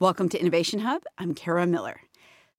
Welcome to Innovation Hub. I'm Kara Miller.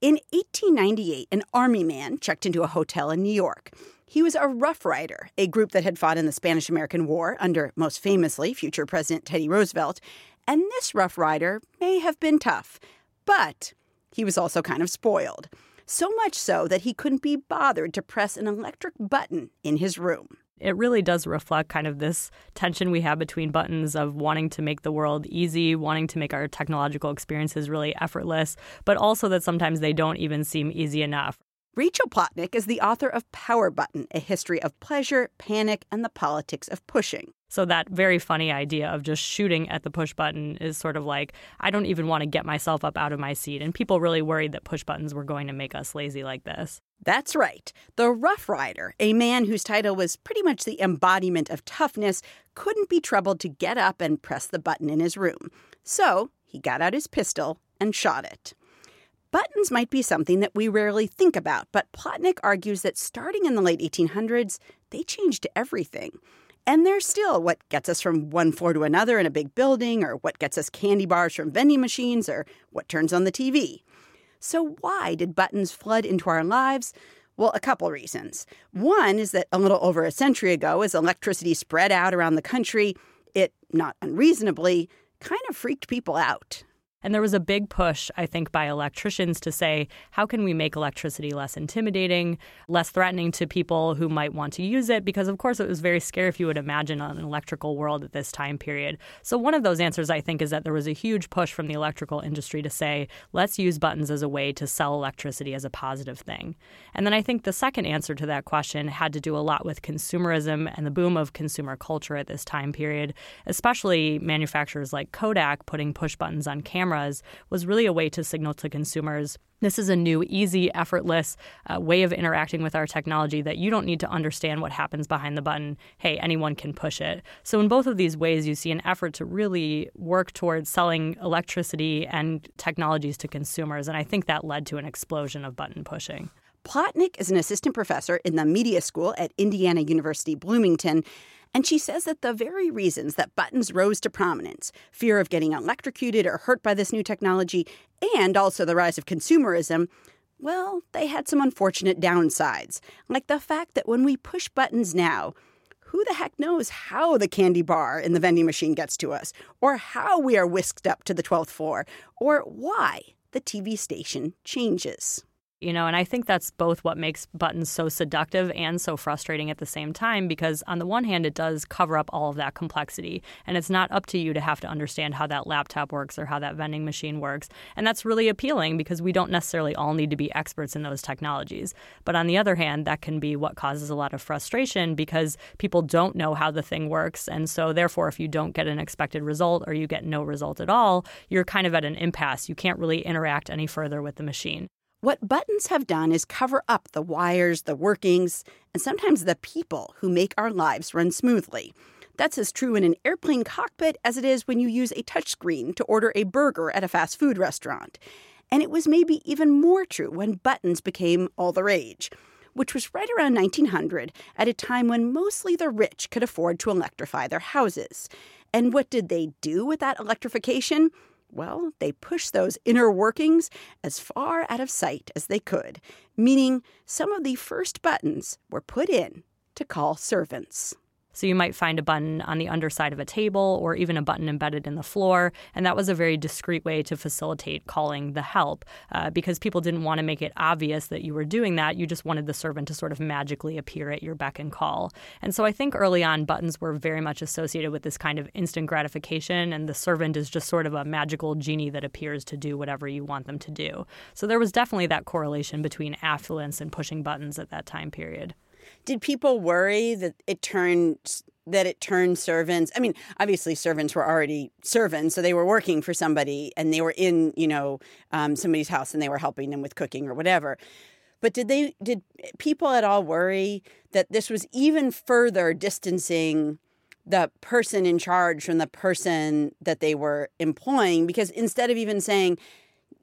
In 1898, an army man checked into a hotel in New York. He was a Rough Rider, a group that had fought in the Spanish American War under, most famously, future President Teddy Roosevelt. And this Rough Rider may have been tough, but he was also kind of spoiled. So much so that he couldn't be bothered to press an electric button in his room it really does reflect kind of this tension we have between buttons of wanting to make the world easy, wanting to make our technological experiences really effortless, but also that sometimes they don't even seem easy enough. Rachel Plotnick is the author of Power Button, a history of pleasure, panic, and the politics of pushing. So that very funny idea of just shooting at the push button is sort of like I don't even want to get myself up out of my seat and people really worried that push buttons were going to make us lazy like this. That's right. The Rough Rider, a man whose title was pretty much the embodiment of toughness, couldn't be troubled to get up and press the button in his room. So, he got out his pistol and shot it. Buttons might be something that we rarely think about, but Plotnick argues that starting in the late 1800s, they changed everything. And they're still what gets us from one floor to another in a big building, or what gets us candy bars from vending machines, or what turns on the TV. So, why did buttons flood into our lives? Well, a couple reasons. One is that a little over a century ago, as electricity spread out around the country, it, not unreasonably, kind of freaked people out. And there was a big push, I think, by electricians to say, how can we make electricity less intimidating, less threatening to people who might want to use it? Because, of course, it was very scary if you would imagine an electrical world at this time period. So, one of those answers, I think, is that there was a huge push from the electrical industry to say, let's use buttons as a way to sell electricity as a positive thing. And then I think the second answer to that question had to do a lot with consumerism and the boom of consumer culture at this time period, especially manufacturers like Kodak putting push buttons on cameras cameras was really a way to signal to consumers this is a new, easy, effortless uh, way of interacting with our technology that you don't need to understand what happens behind the button. Hey, anyone can push it. So, in both of these ways, you see an effort to really work towards selling electricity and technologies to consumers. And I think that led to an explosion of button pushing. Plotnick is an assistant professor in the media school at Indiana University Bloomington. And she says that the very reasons that buttons rose to prominence fear of getting electrocuted or hurt by this new technology, and also the rise of consumerism well, they had some unfortunate downsides, like the fact that when we push buttons now, who the heck knows how the candy bar in the vending machine gets to us, or how we are whisked up to the 12th floor, or why the TV station changes you know and i think that's both what makes buttons so seductive and so frustrating at the same time because on the one hand it does cover up all of that complexity and it's not up to you to have to understand how that laptop works or how that vending machine works. And that's really appealing because we don't necessarily all need to be experts in those technologies. But on the other hand that can be what causes a lot of frustration because people don't know how the thing works. And so therefore if you don't get an expected result or you get no result at all you're kind of at an impasse. You can't really interact any further with the machine what buttons have done is cover up the wires, the workings, and sometimes the people who make our lives run smoothly. That's as true in an airplane cockpit as it is when you use a touchscreen to order a burger at a fast food restaurant. And it was maybe even more true when buttons became all the rage, which was right around 1900 at a time when mostly the rich could afford to electrify their houses. And what did they do with that electrification? Well, they pushed those inner workings as far out of sight as they could, meaning some of the first buttons were put in to call servants. So you might find a button on the underside of a table or even a button embedded in the floor. And that was a very discreet way to facilitate calling the help uh, because people didn't want to make it obvious that you were doing that. You just wanted the servant to sort of magically appear at your beck and call. And so I think early on, buttons were very much associated with this kind of instant gratification. And the servant is just sort of a magical genie that appears to do whatever you want them to do. So there was definitely that correlation between affluence and pushing buttons at that time period did people worry that it turned that it turned servants i mean obviously servants were already servants so they were working for somebody and they were in you know um, somebody's house and they were helping them with cooking or whatever. But did they did people at all worry that this was even further distancing the person in charge from the person that they were employing? Because instead of even saying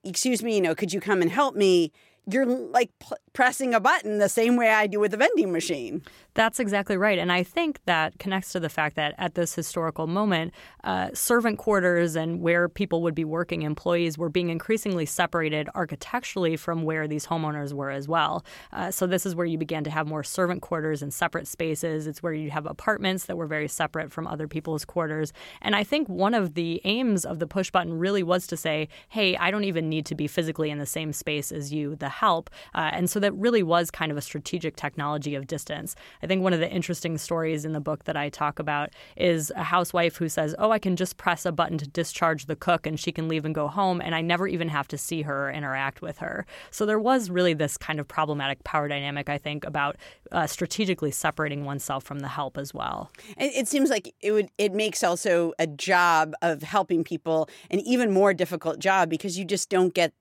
excuse me you know could you come and help me you're like p- pressing a button the same way I do with a vending machine. That's exactly right. And I think that connects to the fact that at this historical moment, uh, servant quarters and where people would be working, employees were being increasingly separated architecturally from where these homeowners were as well. Uh, so this is where you began to have more servant quarters and separate spaces. It's where you have apartments that were very separate from other people's quarters. And I think one of the aims of the push button really was to say, hey, I don't even need to be physically in the same space as you, the help. Uh, and so that really was kind of a strategic technology of distance. I think one of the interesting stories in the book that I talk about is a housewife who says, Oh, I can just press a button to discharge the cook and she can leave and go home, and I never even have to see her or interact with her. So there was really this kind of problematic power dynamic, I think, about uh, strategically separating oneself from the help as well. It, seems like it would it makes also a job of helping people an even more difficult job because you just don't get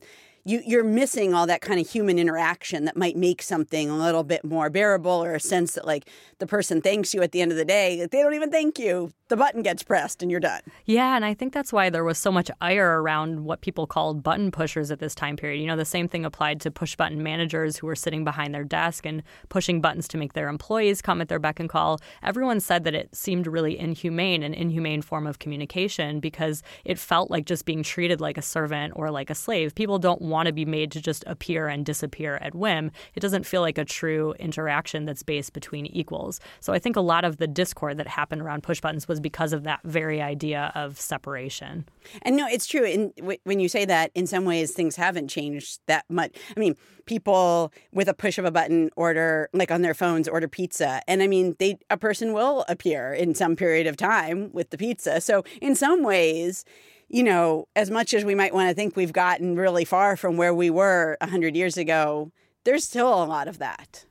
you, you're missing all that kind of human interaction that might make something a little bit more bearable or a sense that like the person thanks you at the end of the day they don't even thank you. The button gets pressed and you're done. Yeah and i think that's why there was so much ire around what people called button pushers at this time period. You know the same thing applied to push button managers who were sitting behind their desk and pushing buttons to make their employees come at their beck and call. Everyone said that it seemed really inhumane an inhumane form of communication because it felt like just being treated like a servant or like a slave. People don't want to be made to just appear and disappear at whim. It doesn't feel like a true interaction that's based between equals. So I think a lot of the discord that happened around push buttons was because of that very idea of separation. And no, it's true. And when you say that, in some ways, things haven't changed that much. I mean, people with a push of a button order, like on their phones, order pizza, and I mean, they a person will appear in some period of time with the pizza. So in some ways you know, as much as we might want to think we've gotten really far from where we were 100 years ago, there's still a lot of that.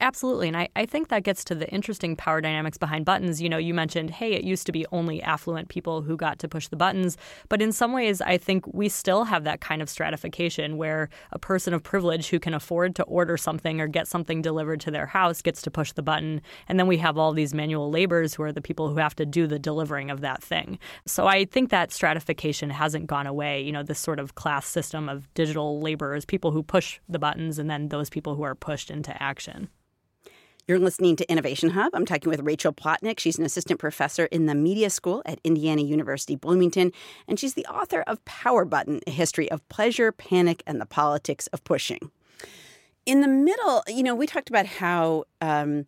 Absolutely. And I, I think that gets to the interesting power dynamics behind buttons. You know, you mentioned, hey, it used to be only affluent people who got to push the buttons. But in some ways, I think we still have that kind of stratification where a person of privilege who can afford to order something or get something delivered to their house gets to push the button. And then we have all these manual laborers who are the people who have to do the delivering of that thing. So I think that stratification hasn't gone away. You know, this sort of class system of digital laborers, people who push the buttons, and then those people who are pushed into action. You're listening to Innovation Hub. I'm talking with Rachel Plotnick. She's an assistant professor in the media school at Indiana University Bloomington, and she's the author of Power Button A History of Pleasure, Panic, and the Politics of Pushing. In the middle, you know, we talked about how um,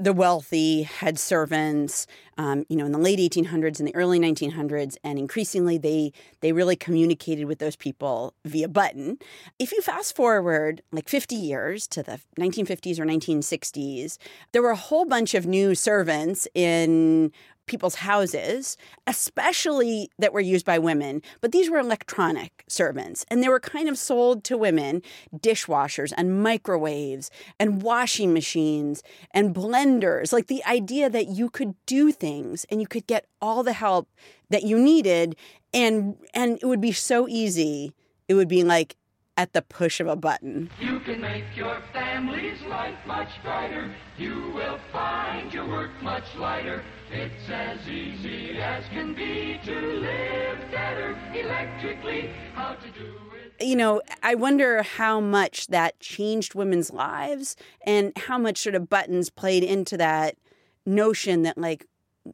the wealthy had servants, um, you know, in the late 1800s and the early 1900s, and increasingly they they really communicated with those people via button. If you fast forward like 50 years to the 1950s or 1960s, there were a whole bunch of new servants in people's houses, especially that were used by women, but these were electronic servants and they were kind of sold to women dishwashers and microwaves and washing machines and blenders. Like the idea that you could do things and you could get all the help that you needed and and it would be so easy. It would be like at the push of a button. You can make your family's life much brighter. You will find your work much lighter. It's as easy as can be to live better electrically. How to do it. You know, I wonder how much that changed women's lives and how much sort of buttons played into that notion that, like,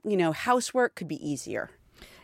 you know, housework could be easier.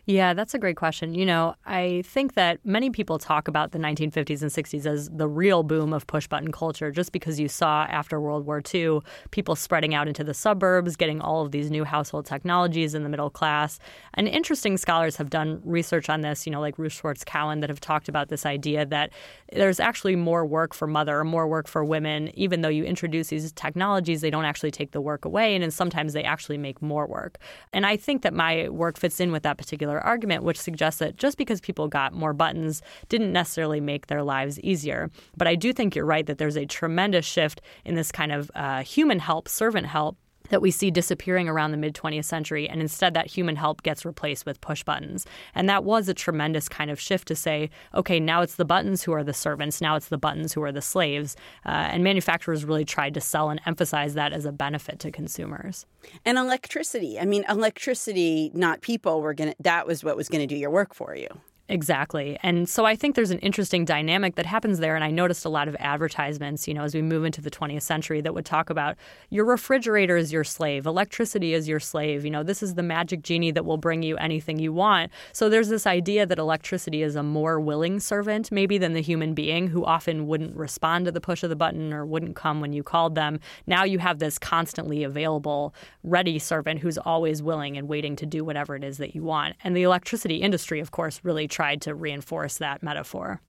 Yeah, that's a great question. You know, I think that many people talk about the 1950s and 60s as the real boom of push button culture just because you saw after World War II people spreading out into the suburbs, getting all of these new household technologies in the middle class. And interesting scholars have done research on this, you know, like Ruth Schwartz Cowan, that have talked about this idea that there's actually more work for mother or more work for women. Even though you introduce these technologies, they don't actually take the work away. And sometimes they actually make more work. And I think that my work fits in with that particular argument, which suggests that just because people got more buttons didn't necessarily make their lives easier. But I do think you're right that there's a tremendous shift in this kind of uh, human help, servant help that we see disappearing around the mid 20th century, and instead that human help gets replaced with push buttons. And that was a tremendous kind of shift to say, okay, now it's the buttons who are the servants, now it's the buttons who are the slaves. Uh, and manufacturers really tried to sell and emphasize that as a benefit to consumers. And electricity. I mean, electricity, not people, were going to, that was what was going to do your work for you. Exactly. And so I think there's an interesting dynamic that happens there. And I noticed a lot of advertisements, you know, as we move into the 20th century that would talk about your refrigerator is your slave, electricity is your slave. You know, this is the magic genie that will bring you anything you want. So there's this idea that electricity is a more willing servant, maybe, than the human being who often wouldn't respond to the push of the button or wouldn't come when you called them. Now you have this constantly available, ready servant who's always willing and waiting to do whatever it is that you want. And the electricity industry, of course, really tries tried to reinforce that metaphor.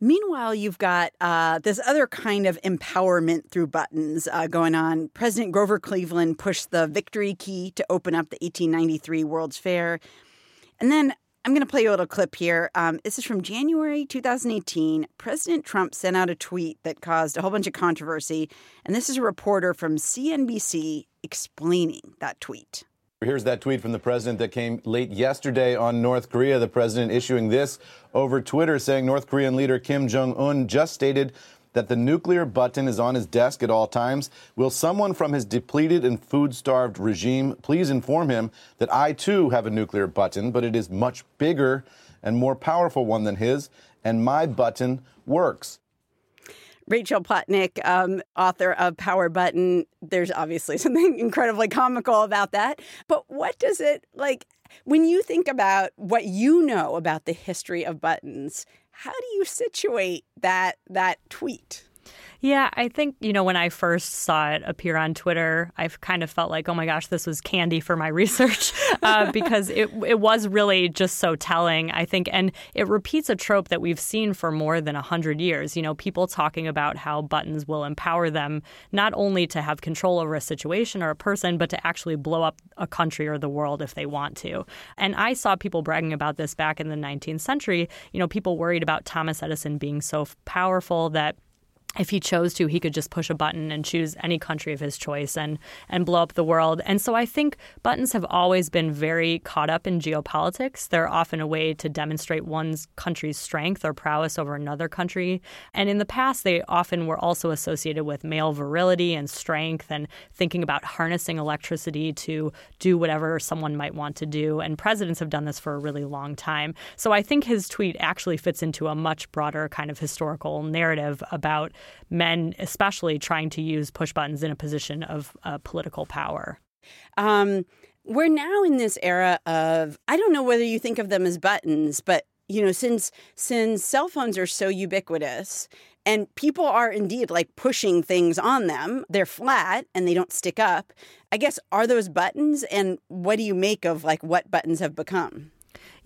Meanwhile, you've got uh, this other kind of empowerment through buttons uh, going on. President Grover Cleveland pushed the victory key to open up the 1893 World's Fair. And then I'm going to play you a little clip here. Um, this is from January 2018. President Trump sent out a tweet that caused a whole bunch of controversy. And this is a reporter from CNBC explaining that tweet. Here's that tweet from the president that came late yesterday on North Korea. The president issuing this over Twitter saying North Korean leader Kim Jong un just stated that the nuclear button is on his desk at all times. Will someone from his depleted and food starved regime please inform him that I too have a nuclear button, but it is much bigger and more powerful one than his, and my button works. Rachel Plotnick, um, author of Power Button. There's obviously something incredibly comical about that. But what does it like when you think about what you know about the history of buttons? How do you situate that that tweet? Yeah, I think, you know, when I first saw it appear on Twitter, I kind of felt like, oh my gosh, this was candy for my research uh, because it, it was really just so telling, I think. And it repeats a trope that we've seen for more than 100 years. You know, people talking about how buttons will empower them not only to have control over a situation or a person, but to actually blow up a country or the world if they want to. And I saw people bragging about this back in the 19th century. You know, people worried about Thomas Edison being so powerful that if he chose to, he could just push a button and choose any country of his choice and and blow up the world. And so I think buttons have always been very caught up in geopolitics. They're often a way to demonstrate one's country's strength or prowess over another country. And in the past, they often were also associated with male virility and strength and thinking about harnessing electricity to do whatever someone might want to do. And presidents have done this for a really long time. So I think his tweet actually fits into a much broader kind of historical narrative about men, especially trying to use push buttons in a position of uh, political power. Um, we're now in this era of I don't know whether you think of them as buttons, but you know, since since cell phones are so ubiquitous and people are indeed like pushing things on them, they're flat and they don't stick up. I guess are those buttons and what do you make of like what buttons have become?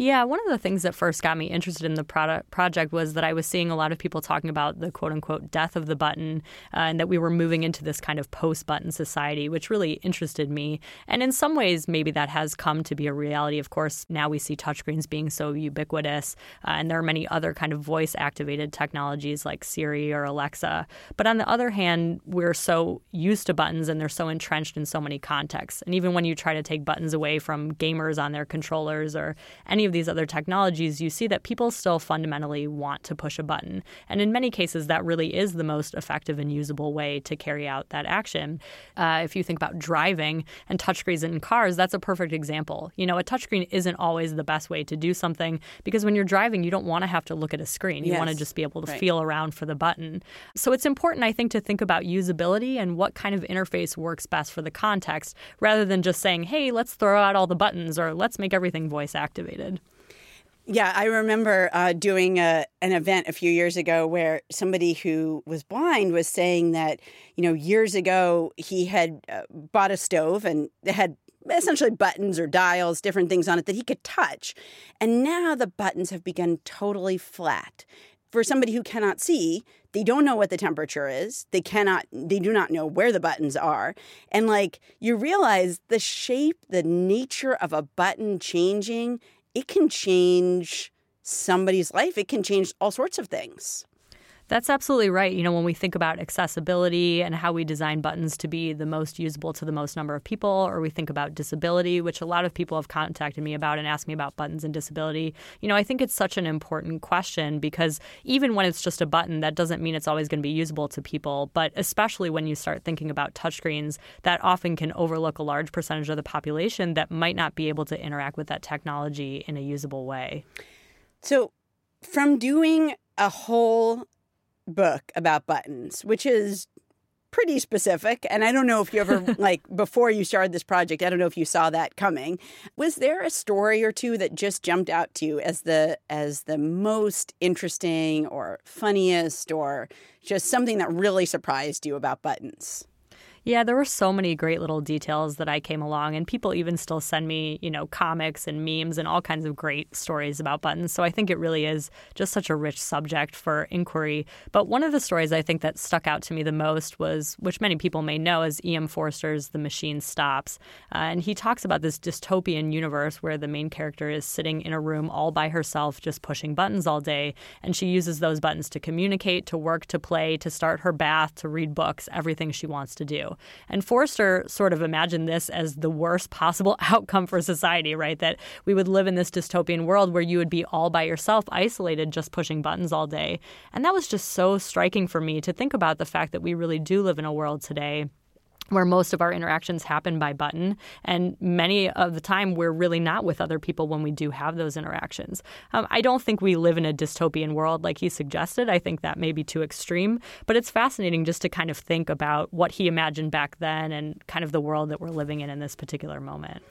Yeah, one of the things that first got me interested in the product project was that I was seeing a lot of people talking about the quote unquote death of the button uh, and that we were moving into this kind of post button society, which really interested me. And in some ways, maybe that has come to be a reality. Of course, now we see touchscreens being so ubiquitous, uh, and there are many other kind of voice activated technologies like Siri or Alexa. But on the other hand, we're so used to buttons and they're so entrenched in so many contexts. And even when you try to take buttons away from gamers on their controllers or any of these other technologies, you see that people still fundamentally want to push a button. And in many cases, that really is the most effective and usable way to carry out that action. Uh, if you think about driving and touchscreens in cars, that's a perfect example. You know, a touchscreen isn't always the best way to do something because when you're driving, you don't want to have to look at a screen. You yes. want to just be able to right. feel around for the button. So it's important, I think, to think about usability and what kind of interface works best for the context rather than just saying, hey, let's throw out all the buttons or let's make everything voice activated. Yeah, I remember uh, doing a, an event a few years ago where somebody who was blind was saying that, you know, years ago he had uh, bought a stove and it had essentially buttons or dials, different things on it that he could touch. And now the buttons have begun totally flat. For somebody who cannot see, they don't know what the temperature is. They cannot, they do not know where the buttons are. And like you realize the shape, the nature of a button changing it can change somebody's life. It can change all sorts of things. That's absolutely right. You know, when we think about accessibility and how we design buttons to be the most usable to the most number of people, or we think about disability, which a lot of people have contacted me about and asked me about buttons and disability, you know, I think it's such an important question because even when it's just a button, that doesn't mean it's always going to be usable to people. But especially when you start thinking about touchscreens, that often can overlook a large percentage of the population that might not be able to interact with that technology in a usable way. So, from doing a whole book about buttons, which is pretty specific, and I don't know if you ever, like, before you started this project, I don't know if you saw that coming. Was there a story or two that just jumped out to you as the as the most interesting or funniest or just something that really surprised you about buttons? Yeah, there were so many great little details that I came along, and people even still send me, you know, comics and memes and all kinds of great stories about buttons. So I think it really is just such a rich subject for inquiry. But one of the stories I think that stuck out to me the most was, which many people may know, is E.M. Forster's The Machine Stops. Uh, and he talks about this dystopian universe where the main character is sitting in a room all by herself, just pushing buttons all day. And she uses those buttons to communicate, to work, to play, to start her bath, to read books, everything she wants to do. And Forster sort of imagined this as the worst possible outcome for society, right? That we would live in this dystopian world where you would be all by yourself, isolated, just pushing buttons all day. And that was just so striking for me to think about the fact that we really do live in a world today where most of our interactions happen by button. And many of the time, we're really not with other people when we do have those interactions. Um, I don't think we live in a dystopian world like he suggested. I think that may be too extreme, but it's fascinating just to kind of think about what he imagined back then and kind of the world that we're living in in this particular moment.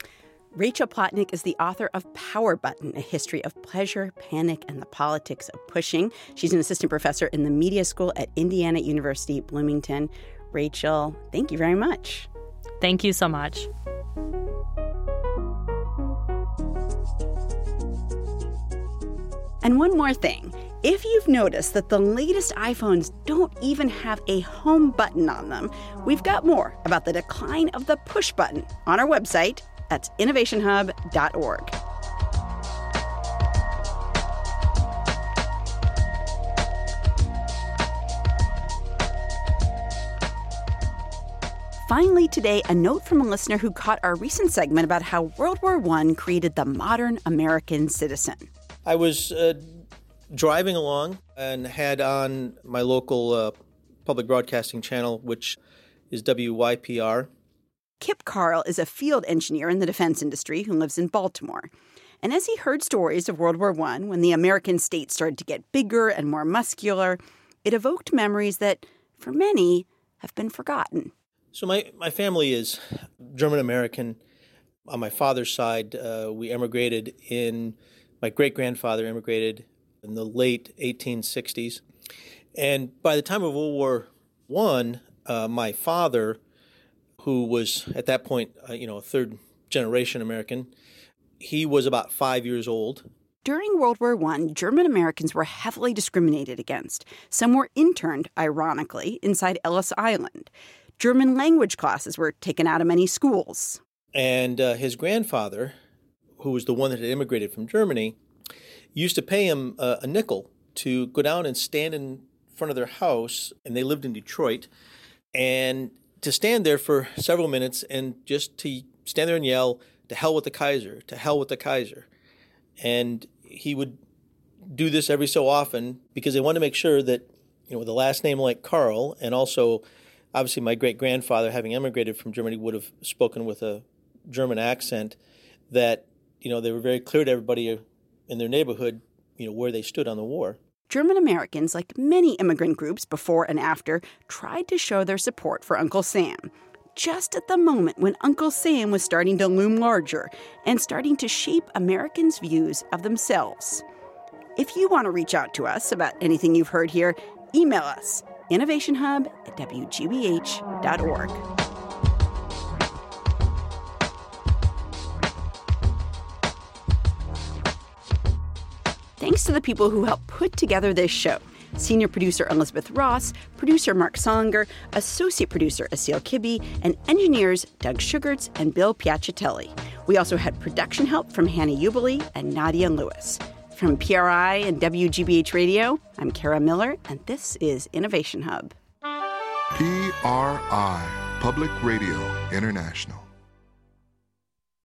Rachel Plotnick is the author of Power Button, a history of pleasure, panic, and the politics of pushing. She's an assistant professor in the media school at Indiana University, Bloomington. Rachel, thank you very much. Thank you so much. And one more thing. If you've noticed that the latest iPhones don't even have a home button on them, we've got more about the decline of the push button on our website. That's innovationhub.org. Finally, today, a note from a listener who caught our recent segment about how World War I created the modern American citizen. I was uh, driving along and had on my local uh, public broadcasting channel, which is WYPR. Kip Carl is a field engineer in the defense industry who lives in Baltimore. And as he heard stories of World War I, when the American state started to get bigger and more muscular, it evoked memories that, for many, have been forgotten. So my, my family is German American. On my father's side, uh, we emigrated in, my great grandfather immigrated in the late 1860s. And by the time of World War One, uh, my father, who was at that point, uh, you know, a third generation American, he was about five years old. During World War I, German Americans were heavily discriminated against. Some were interned, ironically, inside Ellis Island. German language classes were taken out of many schools. And uh, his grandfather, who was the one that had immigrated from Germany, used to pay him uh, a nickel to go down and stand in front of their house, and they lived in Detroit, and to stand there for several minutes and just to stand there and yell, to hell with the Kaiser, to hell with the Kaiser. And he would do this every so often because they wanted to make sure that, you know, with a last name like Carl and also obviously my great grandfather, having emigrated from Germany, would have spoken with a German accent. That you know they were very clear to everybody in their neighborhood, you know, where they stood on the war. German Americans, like many immigrant groups before and after, tried to show their support for Uncle Sam. Just at the moment when Uncle Sam was starting to loom larger and starting to shape Americans' views of themselves. If you want to reach out to us about anything you've heard here, email us innovationhub at wgbh.org. Thanks to the people who helped put together this show. Senior producer Elizabeth Ross, producer Mark Songer, associate producer Asil Kibbe, and engineers Doug Sugarts and Bill Piacitelli. We also had production help from Hannah Ubeli and Nadia Lewis. From PRI and WGBH Radio, I'm Kara Miller, and this is Innovation Hub. PRI, Public Radio International.